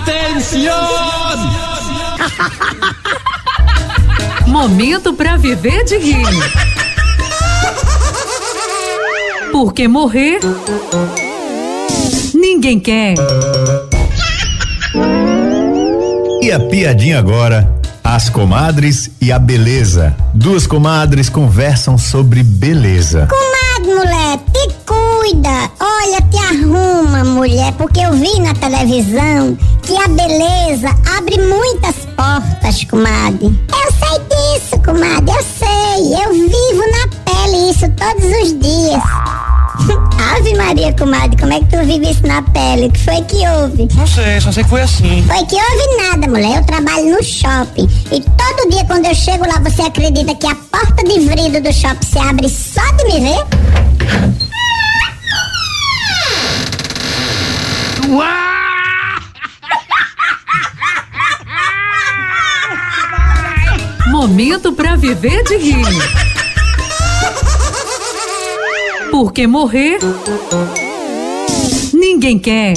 Atenção! Momento para viver de rir. Porque morrer ninguém quer. E a piadinha agora, as comadres e a beleza. Duas comadres conversam sobre beleza. Comadre, mulher, te cuida. Olha, te arruma, mulher, porque eu vi na televisão que a beleza abre muitas portas, comadre. Eu sei disso, comadre, eu sei. Eu vivo na pele isso todos os dias. Ave Maria, comadre, como é que tu vive isso na pele? O que foi que houve? Não sei, só sei que foi assim. Foi que houve nada, mulher. Eu trabalho no shopping. E todo dia quando eu chego lá, você acredita que a porta de vidro do shopping se abre só de me ver? Momento para viver de rir. Porque morrer ninguém quer.